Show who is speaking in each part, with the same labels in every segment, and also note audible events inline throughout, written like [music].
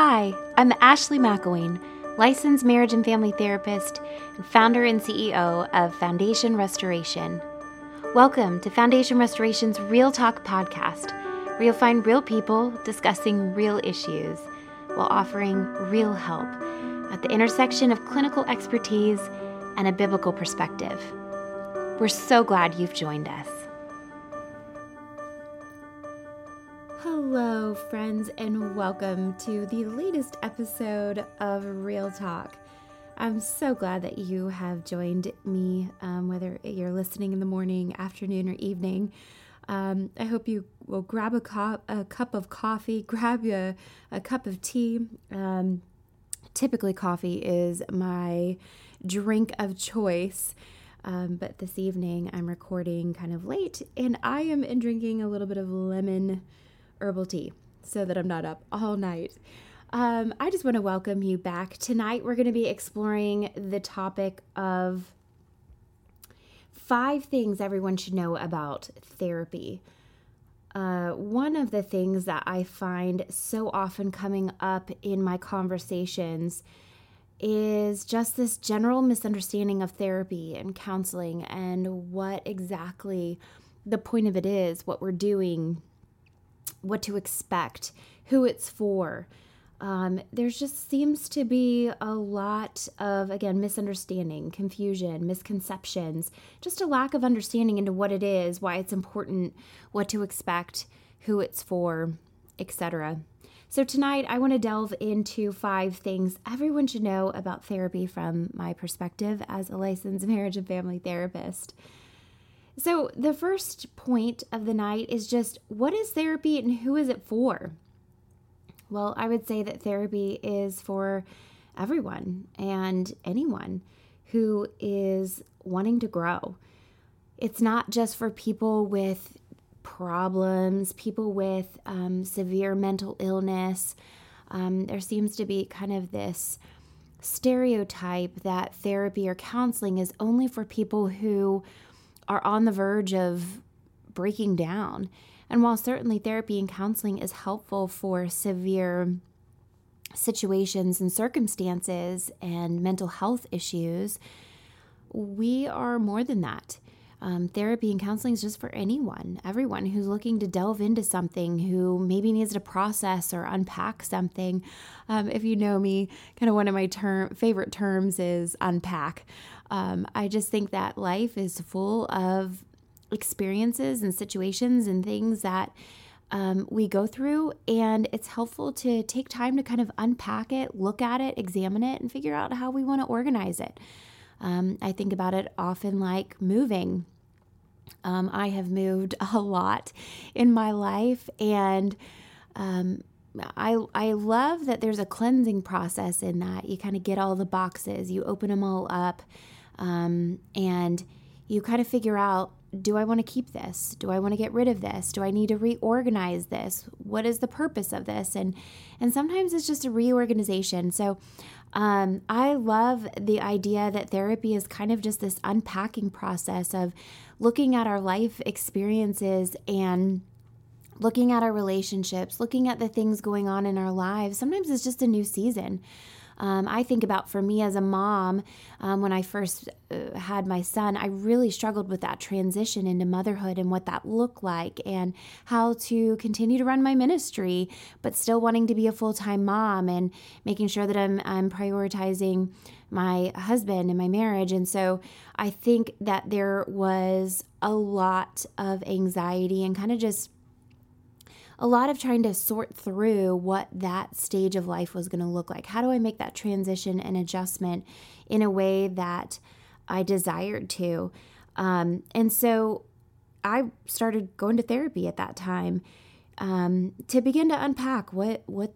Speaker 1: Hi, I'm Ashley McIlwain, licensed marriage and family therapist and founder and CEO of Foundation Restoration. Welcome to Foundation Restoration's Real Talk podcast, where you'll find real people discussing real issues while offering real help at the intersection of clinical expertise and a biblical perspective. We're so glad you've joined us. Friends, and welcome to the latest episode of Real Talk. I'm so glad that you have joined me, um, whether you're listening in the morning, afternoon, or evening. Um, I hope you will grab a, co- a cup of coffee, [laughs] grab a, a cup of tea. Um, typically, coffee is my drink of choice. Um, but this evening I'm recording kind of late and I am in drinking a little bit of lemon herbal tea so that I'm not up all night. Um, I just want to welcome you back. Tonight, we're going to be exploring the topic of five things everyone should know about therapy. Uh, one of the things that I find so often coming up in my conversations is just this general misunderstanding of therapy and counseling and what exactly the point of it is, what we're doing, what to expect, who it's for. Um, there just seems to be a lot of, again, misunderstanding, confusion, misconceptions, just a lack of understanding into what it is, why it's important, what to expect, who it's for, etc. So, tonight I want to delve into five things everyone should know about therapy from my perspective as a licensed marriage and family therapist. So, the first point of the night is just what is therapy and who is it for? Well, I would say that therapy is for everyone and anyone who is wanting to grow. It's not just for people with problems, people with um, severe mental illness. Um, there seems to be kind of this stereotype that therapy or counseling is only for people who are on the verge of breaking down. And while certainly therapy and counseling is helpful for severe situations and circumstances and mental health issues, we are more than that. Um, therapy and counseling is just for anyone, everyone who's looking to delve into something, who maybe needs to process or unpack something. Um, if you know me, kind of one of my term favorite terms is unpack. Um, I just think that life is full of experiences and situations and things that um, we go through, and it's helpful to take time to kind of unpack it, look at it, examine it, and figure out how we want to organize it. Um, I think about it often like moving. Um, I have moved [laughs] a lot in my life, and um, I I love that there's a cleansing process in that. You kind of get all the boxes, you open them all up, um, and you kind of figure out do I want to keep this? Do I want to get rid of this? Do I need to reorganize this? What is the purpose of this? And and sometimes it's just a reorganization. So um, I love the idea that therapy is kind of just this unpacking process of looking at our life experiences and looking at our relationships, looking at the things going on in our lives. Sometimes it's just a new season. Um, I think about for me as a mom, um, when I first uh, had my son, I really struggled with that transition into motherhood and what that looked like and how to continue to run my ministry, but still wanting to be a full time mom and making sure that I'm, I'm prioritizing my husband and my marriage. And so I think that there was a lot of anxiety and kind of just a lot of trying to sort through what that stage of life was going to look like. How do I make that transition and adjustment in a way that I desired to? Um, and so I started going to therapy at that time um, to begin to unpack what what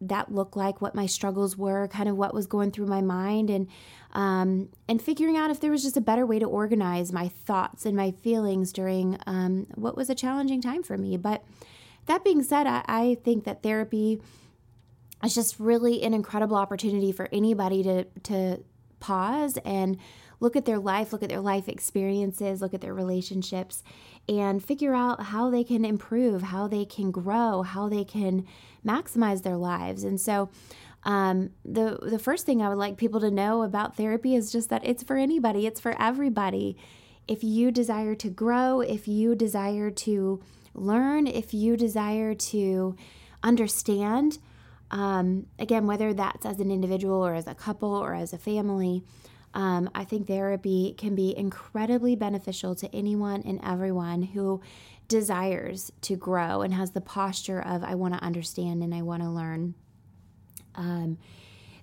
Speaker 1: that looked like, what my struggles were, kind of what was going through my mind, and um, and figuring out if there was just a better way to organize my thoughts and my feelings during um, what was a challenging time for me. But that being said, I, I think that therapy is just really an incredible opportunity for anybody to to pause and look at their life, look at their life experiences, look at their relationships, and figure out how they can improve, how they can grow, how they can maximize their lives. And so, um, the the first thing I would like people to know about therapy is just that it's for anybody, it's for everybody. If you desire to grow, if you desire to learn, if you desire to understand, um, again, whether that's as an individual or as a couple or as a family, um, I think therapy can be incredibly beneficial to anyone and everyone who desires to grow and has the posture of, I want to understand and I want to learn. Um,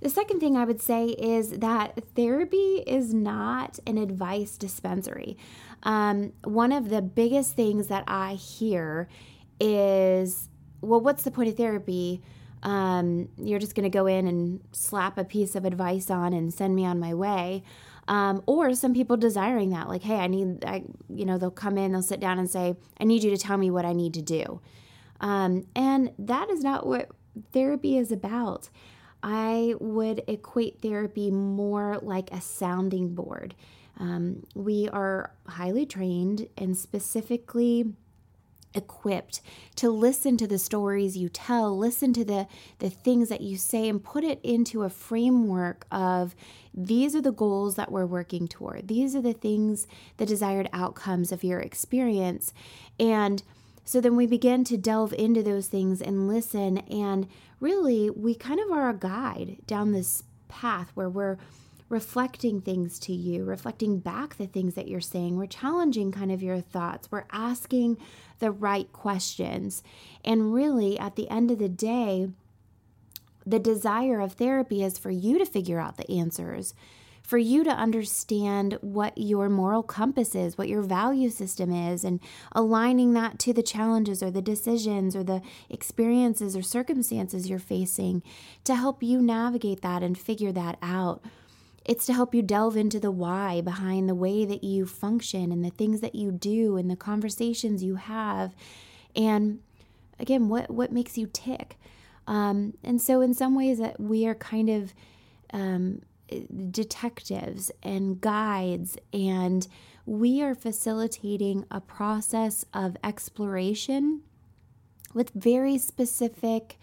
Speaker 1: the second thing I would say is that therapy is not an advice dispensary. Um, one of the biggest things that I hear is, well, what's the point of therapy? Um, you're just going to go in and slap a piece of advice on and send me on my way. Um, or some people desiring that, like, hey, I need, I, you know, they'll come in, they'll sit down and say, I need you to tell me what I need to do. Um, and that is not what therapy is about. I would equate therapy more like a sounding board. Um, we are highly trained and specifically equipped to listen to the stories you tell, listen to the, the things that you say, and put it into a framework of these are the goals that we're working toward. These are the things, the desired outcomes of your experience. And so then we begin to delve into those things and listen. And really, we kind of are a guide down this path where we're reflecting things to you, reflecting back the things that you're saying. We're challenging kind of your thoughts. We're asking the right questions. And really, at the end of the day, the desire of therapy is for you to figure out the answers for you to understand what your moral compass is, what your value system is, and aligning that to the challenges or the decisions or the experiences or circumstances you're facing to help you navigate that and figure that out. It's to help you delve into the why behind the way that you function and the things that you do and the conversations you have. And again, what, what makes you tick? Um, and so, in some ways, that we are kind of um, detectives and guides, and we are facilitating a process of exploration with very specific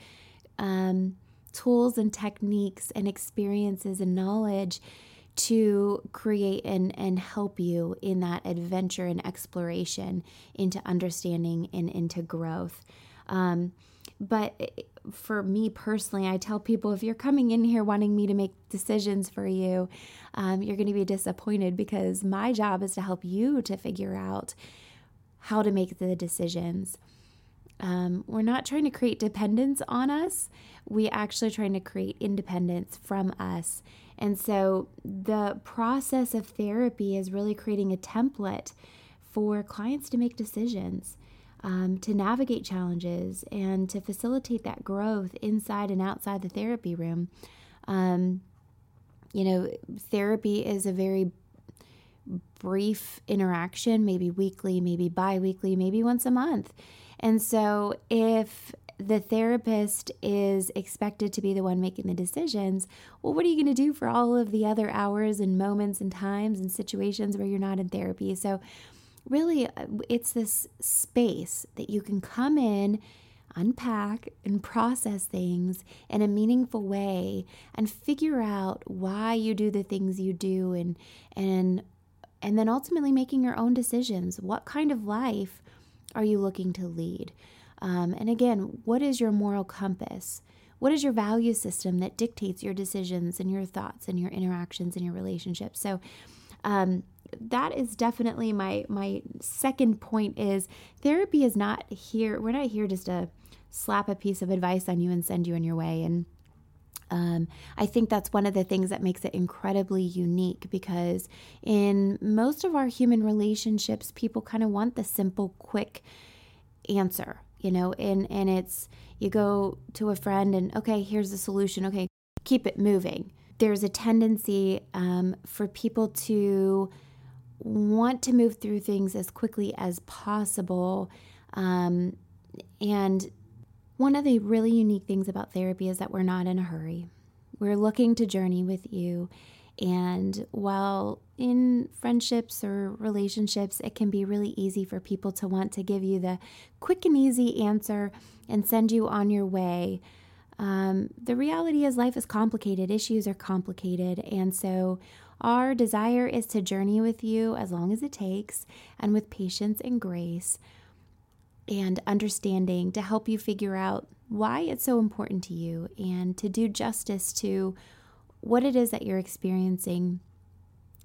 Speaker 1: um, tools and techniques and experiences and knowledge to create and, and help you in that adventure and exploration into understanding and into growth. Um, but for me personally, I tell people if you're coming in here wanting me to make decisions for you, um, you're going to be disappointed because my job is to help you to figure out how to make the decisions. Um, we're not trying to create dependence on us. We actually trying to create independence from us. And so the process of therapy is really creating a template for clients to make decisions um, to navigate challenges and to facilitate that growth inside and outside the therapy room. Um, you know, therapy is a very brief interaction, maybe weekly, maybe bi weekly, maybe once a month. And so if the therapist is expected to be the one making the decisions, well, what are you going to do for all of the other hours and moments and times and situations where you're not in therapy? So, really, uh, it's this space that you can come in, unpack, and process things in a meaningful way and figure out why you do the things you do and, and, and then ultimately making your own decisions. What kind of life are you looking to lead? Um, and again, what is your moral compass? What is your value system that dictates your decisions and your thoughts and your interactions and your relationships? So, um, that is definitely my my second point is therapy is not here we're not here just to slap a piece of advice on you and send you on your way and um, I think that's one of the things that makes it incredibly unique because in most of our human relationships, people kind of want the simple, quick answer, you know, and, and it's you go to a friend and, okay, here's the solution. Okay, keep it moving. There's a tendency um, for people to want to move through things as quickly as possible. Um, and one of the really unique things about therapy is that we're not in a hurry. We're looking to journey with you And while in friendships or relationships, it can be really easy for people to want to give you the quick and easy answer and send you on your way. Um, the reality is, life is complicated, issues are complicated. And so, our desire is to journey with you as long as it takes and with patience and grace and understanding to help you figure out why it's so important to you and to do justice to what it is that you're experiencing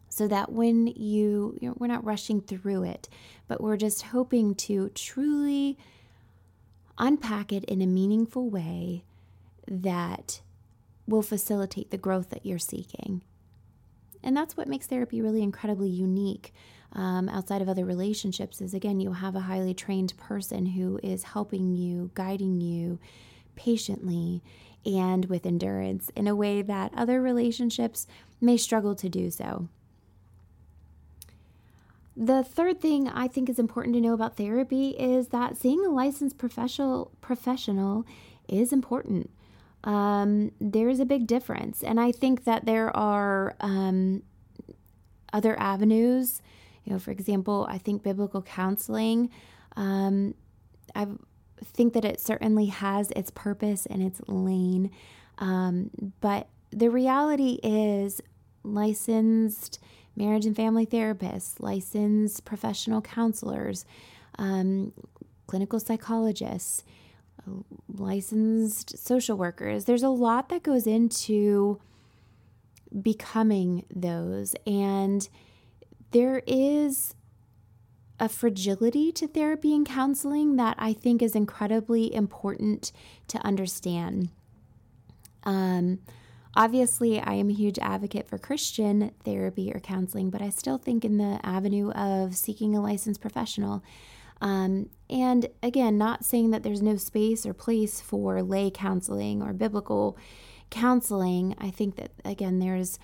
Speaker 1: so that when you, you we're not rushing through it, but we're just hoping to truly unpack it in a meaningful way that will facilitate the growth that you're seeking. And that's what makes therapy really incredibly unique um, outside of other relationships is again, you have a highly trained person who is helping you, guiding you patiently and with endurance in a way that other relationships may struggle to do so. The third thing I think is important to know about therapy is that seeing a licensed professional professional is important. Um, there's a big difference, and I think that there are um, other avenues. You know, for example, I think biblical counseling. Um, I think that it certainly has its purpose and its lane, um, but the reality is licensed marriage and family therapists, licensed professional counselors, um, clinical psychologists, licensed social workers. There's a lot that goes into becoming those. And there is a fragility to therapy and counseling that I think is incredibly important to understand. Um, Obviously, I am a huge advocate for Christian therapy or counseling, but I still think in the avenue of seeking a licensed professional. Um, and again, not saying that there's no space or place for lay counseling or biblical counseling. I think that, again, there's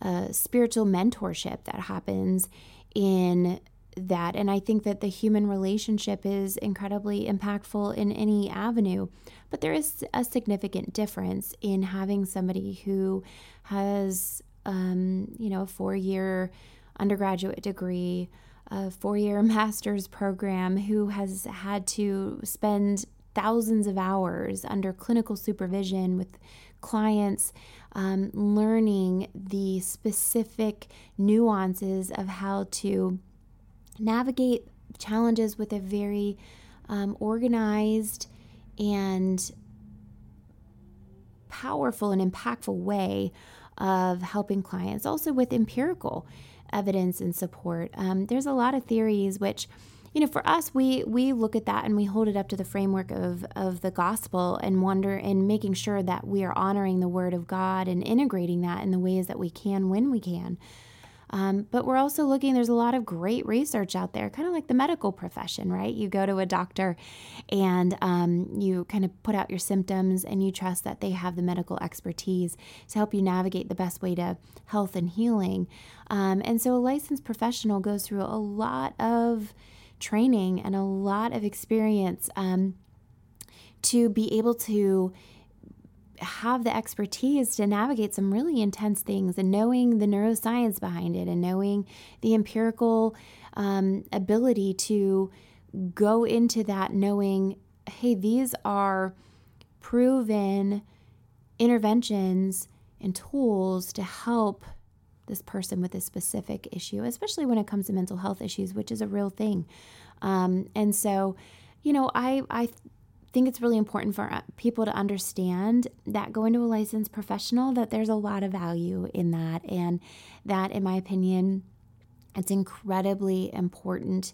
Speaker 1: a spiritual mentorship that happens in that. And I think that the human relationship is incredibly impactful in any avenue. But there is a significant difference in having somebody who has, um, you know, a four year undergraduate degree, a four year [laughs] master's program, who has had to spend thousands of hours under clinical supervision with clients, um, learning the specific nuances of how to navigate challenges with a very um, organized and powerful and impactful way of helping clients, also with empirical evidence and support. Um, there's a lot of theories which, you know, for us, we we look at that and we hold it up to the framework of of the gospel and wonder and making sure that we are honoring the word of God and integrating that in the ways that we can when we can. Um, but we're also looking, there's a lot of great research out there, kind of like the medical profession, right? You go to a doctor and um, you kind of put out your symptoms and you trust that they have the medical expertise to help you navigate the best way to health and healing. Um, and so a licensed professional goes through a lot of training and a lot of experience um, to be able to have the expertise to navigate some really intense things and knowing the neuroscience behind it and knowing the empirical um, ability to go into that knowing, hey, these are proven interventions and tools to help this person with a specific issue, especially when it comes to mental health issues, which is a real thing. Um, and so, you know, I, I think it's really important for uh, people to understand that going to a licensed professional that there's a lot of value in that and that in my opinion it's incredibly important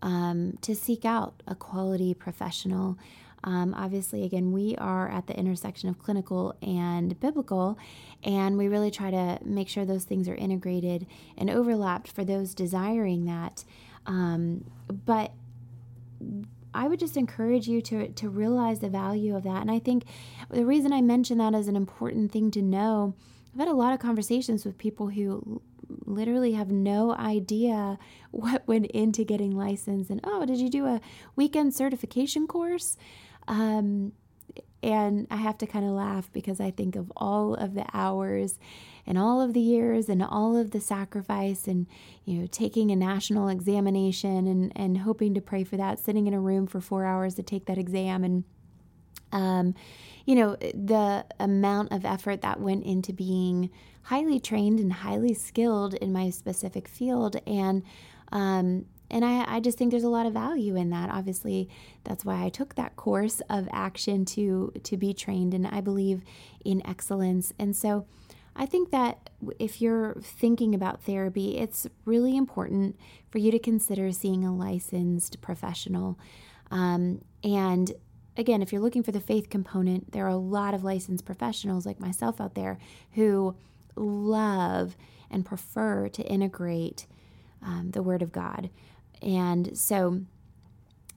Speaker 1: um, to seek out a quality professional um, obviously, again, we are at the intersection of clinical and biblical, and we really try to make sure those things are integrated and overlapped for those desiring that. Um, but I would just encourage you to to realize the value of that. And I think the reason I mention that as an important thing to know, I've had a lot of conversations with people who literally have no idea [laughs] what went into getting licensed. And oh, did you do a weekend certification course? Um, And I have to kind of laugh because I think of all of the hours and all of the years and all of the sacrifice and, you know, taking a national examination and, and hoping to pray for that, sitting in a room for four hours to take that exam. And, um, you know, the amount of effort that went into being highly trained and highly skilled in my specific field. And, um, and I, I just think there's a lot of value in that obviously that's why i took that course of action to to be trained and i believe in excellence and so i think that if you're thinking about therapy it's really important for you to consider seeing a licensed professional um, and again if you're looking for the faith component there are a lot of licensed professionals like myself out there who love and prefer to integrate um, the word of god and so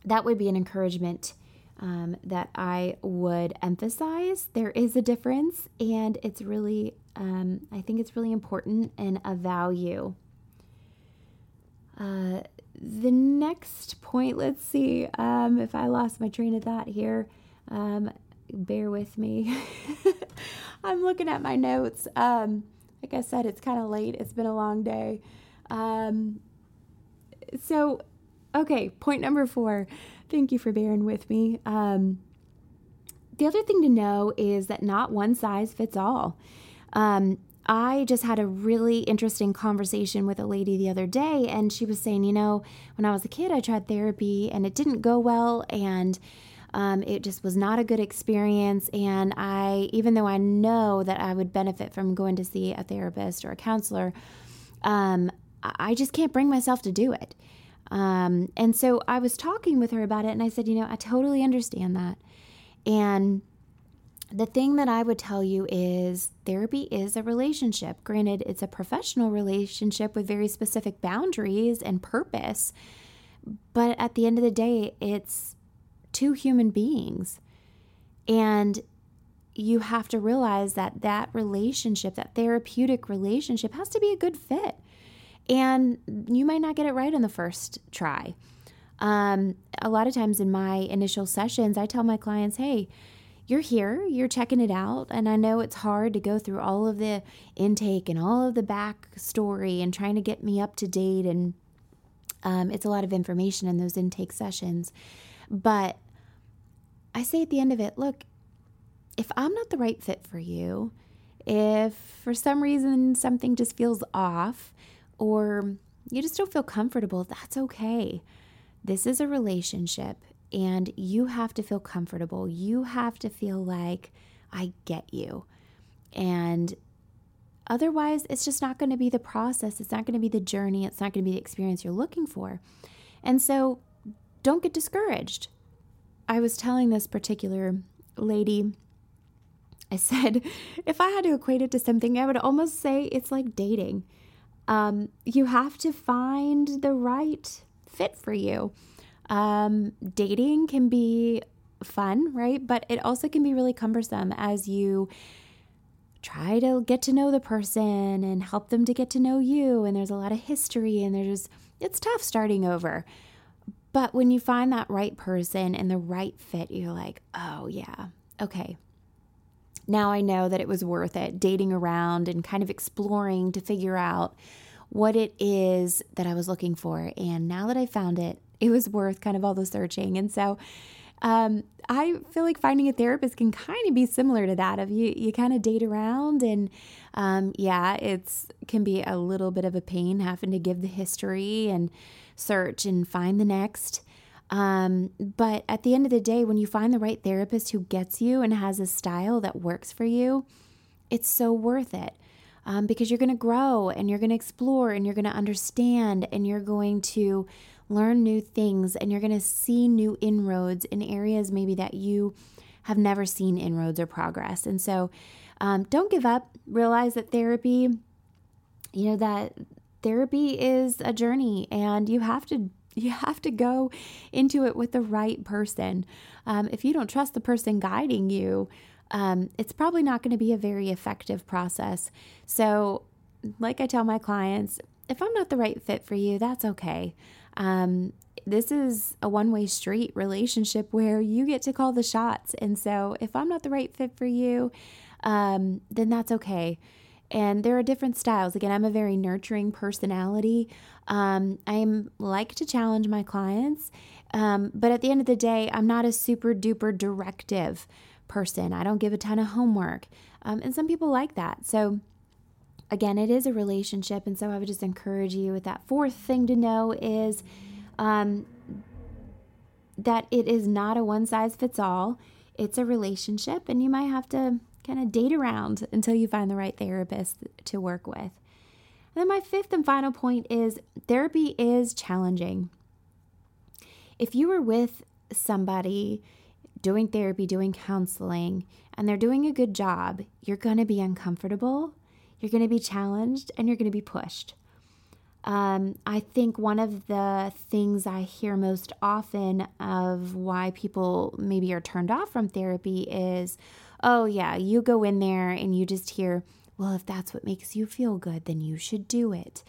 Speaker 1: that would be an encouragement um, that I would emphasize. There is a difference, and it's really, um, I think it's really important and a value. Uh, the next point, let's see um, if I lost my train of thought here. Um, bear with me. [laughs] I'm looking at my notes. Um, like I said, it's kind of late, it's been a long day. Um, so, okay, point number four. Thank you for bearing with me. Um, the other thing to know is that not one size fits all. Um, I just had a really interesting conversation with a lady the other day, and she was saying, you know, when I was a kid, I tried therapy and it didn't go well, and um, it just was not a good experience. And I, even though I know that I would benefit from going to see a therapist or a counselor, um, I just can't bring myself to do it. Um, and so I was talking with her about it, and I said, you know, I totally understand that. And the thing that I would tell you is therapy is a relationship. Granted, it's a professional relationship with very specific boundaries and purpose. But at the end of the day, it's two human beings. And you have to realize that that relationship, that therapeutic relationship, has to be a good fit. And you might not get it right on the first try. Um, a lot of times in my initial sessions, I tell my clients, hey, you're here, you're checking it out. And I know it's hard to go through all of the intake and all of the backstory and trying to get me up to date. And um, it's a lot of information in those intake sessions. But I say at the end of it, look, if I'm not the right fit for you, if for some reason something just feels off, or you just don't feel comfortable, that's okay. This is a relationship and you have to feel comfortable. You have to feel like I get you. And otherwise, it's just not going to be the process. It's not going to be the journey. It's not going to be the experience you're looking for. And so don't get discouraged. I was telling this particular lady, I said, [laughs] if I had to equate it to something, I would almost say it's like dating um, you have to find the right fit for you. Um, dating can be fun, right? But it also can be really cumbersome as you try to get to know the person and help them to get to know you. And there's a lot of history, and there's it's tough starting over. But when you find that right person and the right fit, you're like, oh, yeah, okay, now I know that it was worth it dating around and kind of exploring to figure out what it is that I was looking for. And now that I found it, it was worth kind of all the searching. And so um, I feel like finding a therapist can kind of be similar to that. Of you, you kind of date around, and um, yeah, it's can be a little bit of a pain having to give the history and search and find the next. Um, but at the end of the day, when you find the right therapist who gets you and has a style that works for you, it's so worth it. Um, because you're going to grow and you're going to explore and you're going to understand and you're going to learn new things and you're going to see new inroads in areas maybe that you have never seen inroads or progress. And so um, don't give up. Realize that therapy, you know, that therapy is a journey and you have to you have to go into it with the right person. Um, if you don't trust the person guiding you, um, it's probably not going to be a very effective process. So, like I tell my clients, if I'm not the right fit for you, that's okay. Um, this is a one way street relationship where you get to call the shots. And so if I'm not the right fit for you, um, then that's okay. And there are different styles. Again, I'm a very nurturing personality. Um, I like to challenge my clients, um, but at the end of the day, I'm not a super duper directive person. I don't give a ton of homework. Um, and some people like that. So, again, it is a relationship. And so I would just encourage you with that fourth thing to know is um, that it is not a one size fits all. It's a relationship, and you might have to kind of date around until you find the right therapist to work with. And then, my fifth and final point is therapy is challenging. If you were with somebody doing therapy, doing counseling, and they're doing a good job, you're going to be uncomfortable, you're going to be challenged, and you're going to be pushed. Um, I think one of the things I hear most often of why people maybe are turned off from therapy is, oh, yeah, you go in there and you just hear, well, if that's what makes you feel good, then you should do it.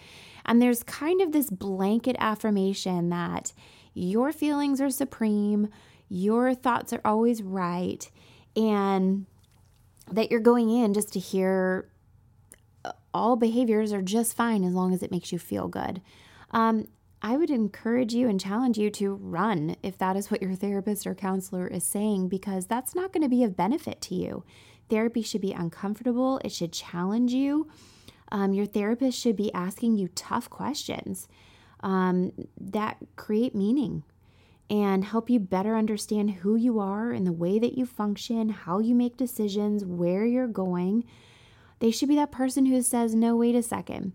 Speaker 1: And there's kind of this blanket affirmation that your feelings are supreme, your thoughts are always right, and that you're going in just to hear uh, all behaviors are just fine as long as it makes you feel good. Um, I would encourage you and challenge you to run if that is what your therapist or counselor is saying, because that's not going to be of benefit to you. Therapy should be uncomfortable, it should challenge you. Um, your therapist should be asking you tough questions um, that create meaning and help you better understand who you are and the way that you function, how you make decisions, where you're going. They should be that person who says, No, wait a second.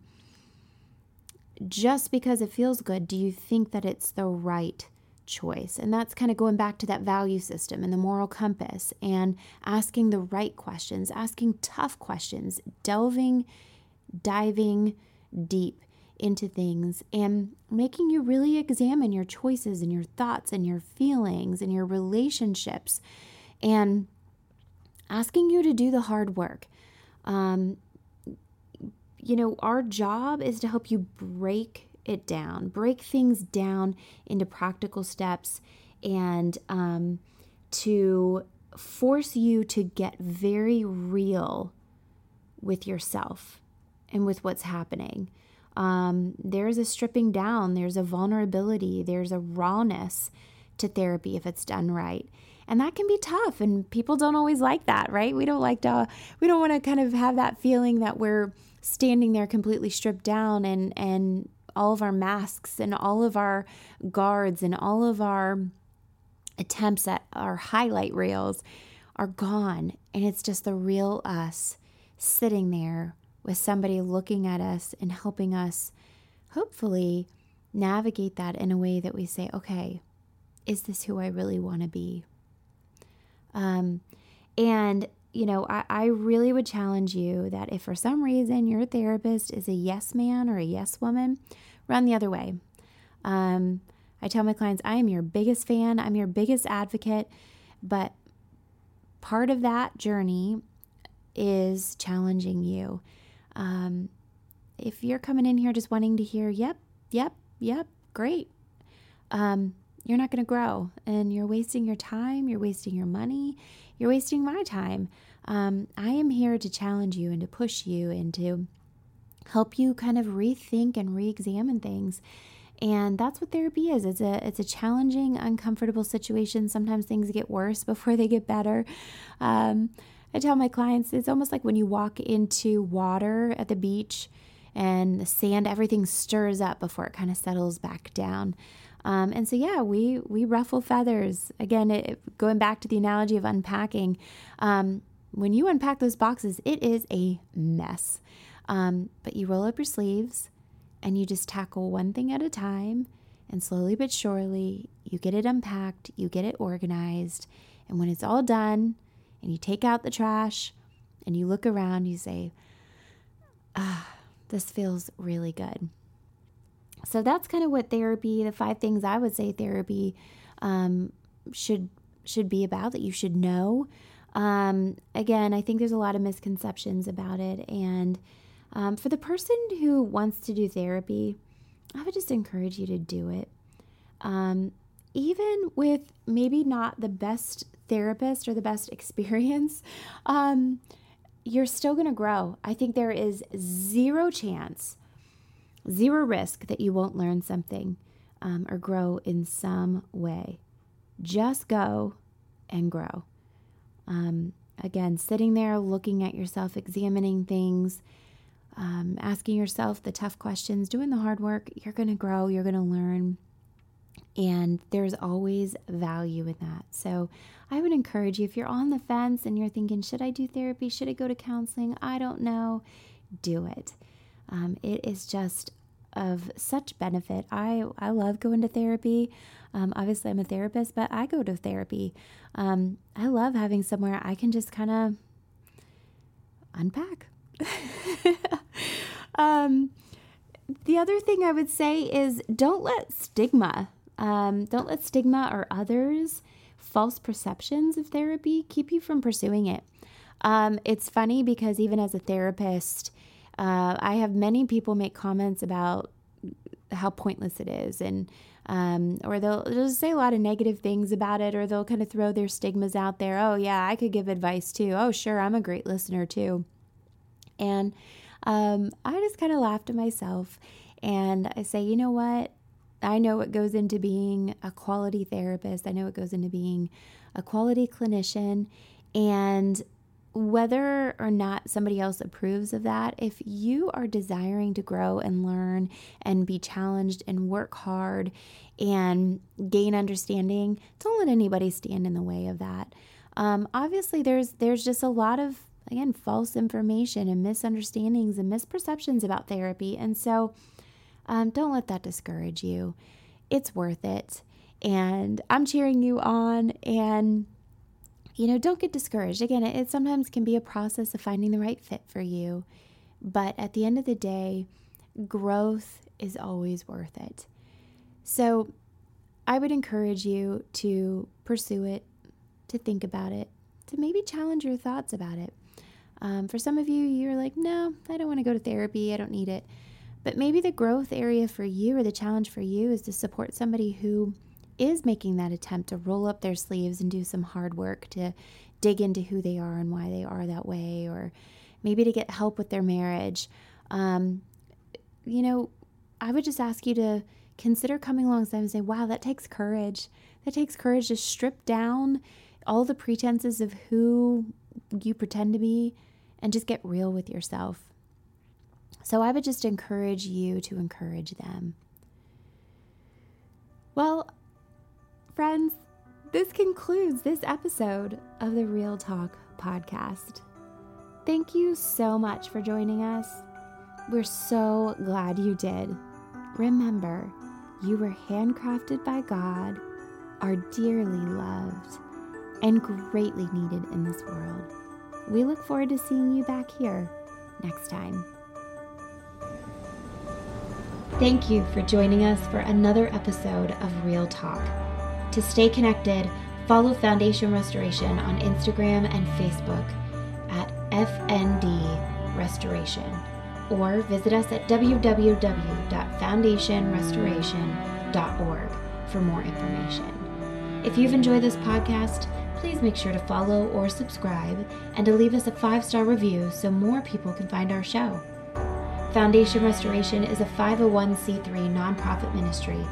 Speaker 1: Just because it feels good, do you think that it's the right choice? And that's kind of going back to that value system and the moral compass and asking the right questions, asking tough questions, delving, diving deep into things and making you really examine your choices and your thoughts and your feelings and your relationships and asking you to do the hard work. Um, you know, our job is to help you break it down, break things down into practical steps, and um, to force you to get very real with yourself and with what's happening. Um, there's a stripping down, there's a vulnerability, there's a rawness to therapy if it's done right. And that can be tough, and people don't always like that, right? We don't like to, we don't want to kind of have that feeling that we're standing there completely stripped down and, and all of our masks and all of our guards and all of our attempts at our highlight reels are gone. And it's just the real us sitting there with somebody looking at us and helping us hopefully navigate that in a way that we say, okay, is this who I really want to be? Um, and, you know, I, I really would challenge you that if for some reason your therapist is a yes man or a yes woman, run the other way. Um, I tell my clients, I am your biggest fan, I'm your biggest advocate, but part of that journey is challenging you um, if you're coming in here just wanting to hear, yep, yep, yep, great, um, you're not going to grow and you're wasting your time, you're wasting your money, you're wasting my time. Um, I am here to challenge you and to push you and to help you kind of rethink and re-examine things. And that's what therapy is. It's a it's a challenging, uncomfortable situation. Sometimes things get worse [laughs] before they get better. Um, I tell my clients it's almost like when you walk into water at the beach and the sand, everything stirs up before it kind of settles back down. Um, and so, yeah, we we ruffle feathers. Again, it, going back to the analogy of unpacking, um, when you unpack those boxes, it is a mess. Um, but you roll up your sleeves and you just tackle one thing at a time, and slowly but surely, you get it unpacked, you get it organized, and when it's all done, and you take out the trash and you look around, you say, ah, this feels really good. So that's kind of what therapy, the five things I would say therapy um, should should be about that you should know. Um, again, I think there's a lot of misconceptions about it, and um, for the person who wants to do therapy, I would just encourage you to do it. Um, even with maybe not the best therapist or the best [laughs] experience, um, you're still going to grow. I think there is zero chance, zero risk that you won't learn something um, or grow in some way. Just go and grow. Um, again, sitting there looking at yourself, examining things, um, asking yourself the tough questions, doing the hard work, you're going to grow, you're going to learn. And there's always value in that. So I would encourage you if you're on the fence and you're thinking, should I do therapy? Should I go to counseling? I don't know. Do it. Um, it is just of such benefit. I, I love going to therapy. Um, obviously, I'm a therapist, but I go to therapy. Um, I love having somewhere I can just kind of unpack. [laughs] um, the other thing I would say is don't let stigma, um, don't let stigma or others false perceptions of therapy keep you from pursuing it. Um, it's funny because even as a therapist, uh, I have many people make comments about how pointless it is, and um, or they'll, just say a lot of negative things about it, or they'll kind of throw their stigmas out there. Oh yeah, I could give advice too. Oh sure, I'm a great listener too. And um, I just kind of laugh to myself, and I say, you know what? I know what goes into being a quality therapist. I know what goes into being a quality clinician. And whether or not somebody else approves of that, if you are desiring to grow and learn and be challenged and work hard and gain understanding, don't let anybody stand in the way of that. Um, obviously, there's there's just a lot of again false information and misunderstandings and misperceptions about therapy, and so um, don't let that discourage you. It's worth it. And I'm cheering you on. And, you know, don't get discouraged. Again, it, it sometimes can be a process of finding the right fit for you. But at the end of the day, growth is always worth it. So I would encourage you to pursue it, to think about it, to maybe challenge your thoughts about it. Um, for some of you, you're like, no, I don't want to go to therapy. I don't need it. But maybe the growth area for you or the challenge for you is to support somebody who is making that attempt to roll up their sleeves and do some hard work to dig into who they are and why they are that way, or maybe to get help with their marriage. Um, you know, I would just ask you to consider coming alongside and say, wow, that takes courage. That takes courage to strip down all the pretenses of who you pretend to be and just get real with yourself. So I would just encourage you to encourage them. Well, friends, this concludes this episode of the Real Talk podcast. Thank you so much for joining us. We're so glad you did. Remember, you were handcrafted by God, are dearly loved, and greatly needed in this world. We look forward to seeing you back here next time. Thank you for joining us for another episode of Real Talk. To stay connected, follow Foundation Restoration on Instagram and Facebook at FND Restoration or visit us at www.foundationrestoration.org for more information. If you've enjoyed this podcast, please make sure to follow or subscribe and to leave us a five star review so more people can find our show. Foundation Restoration is a 501c3 nonprofit ministry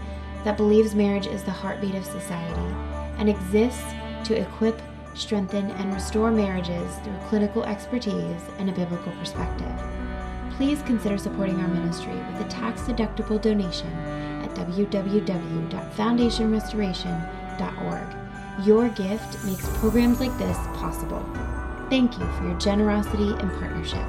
Speaker 1: that believes marriage is the heartbeat of society and exists to equip, strengthen, and restore marriages through clinical expertise and a biblical perspective. Please consider supporting our ministry with a tax deductible donation at www.foundationrestoration.org. Your gift makes programs like this possible. Thank you for your generosity and partnership.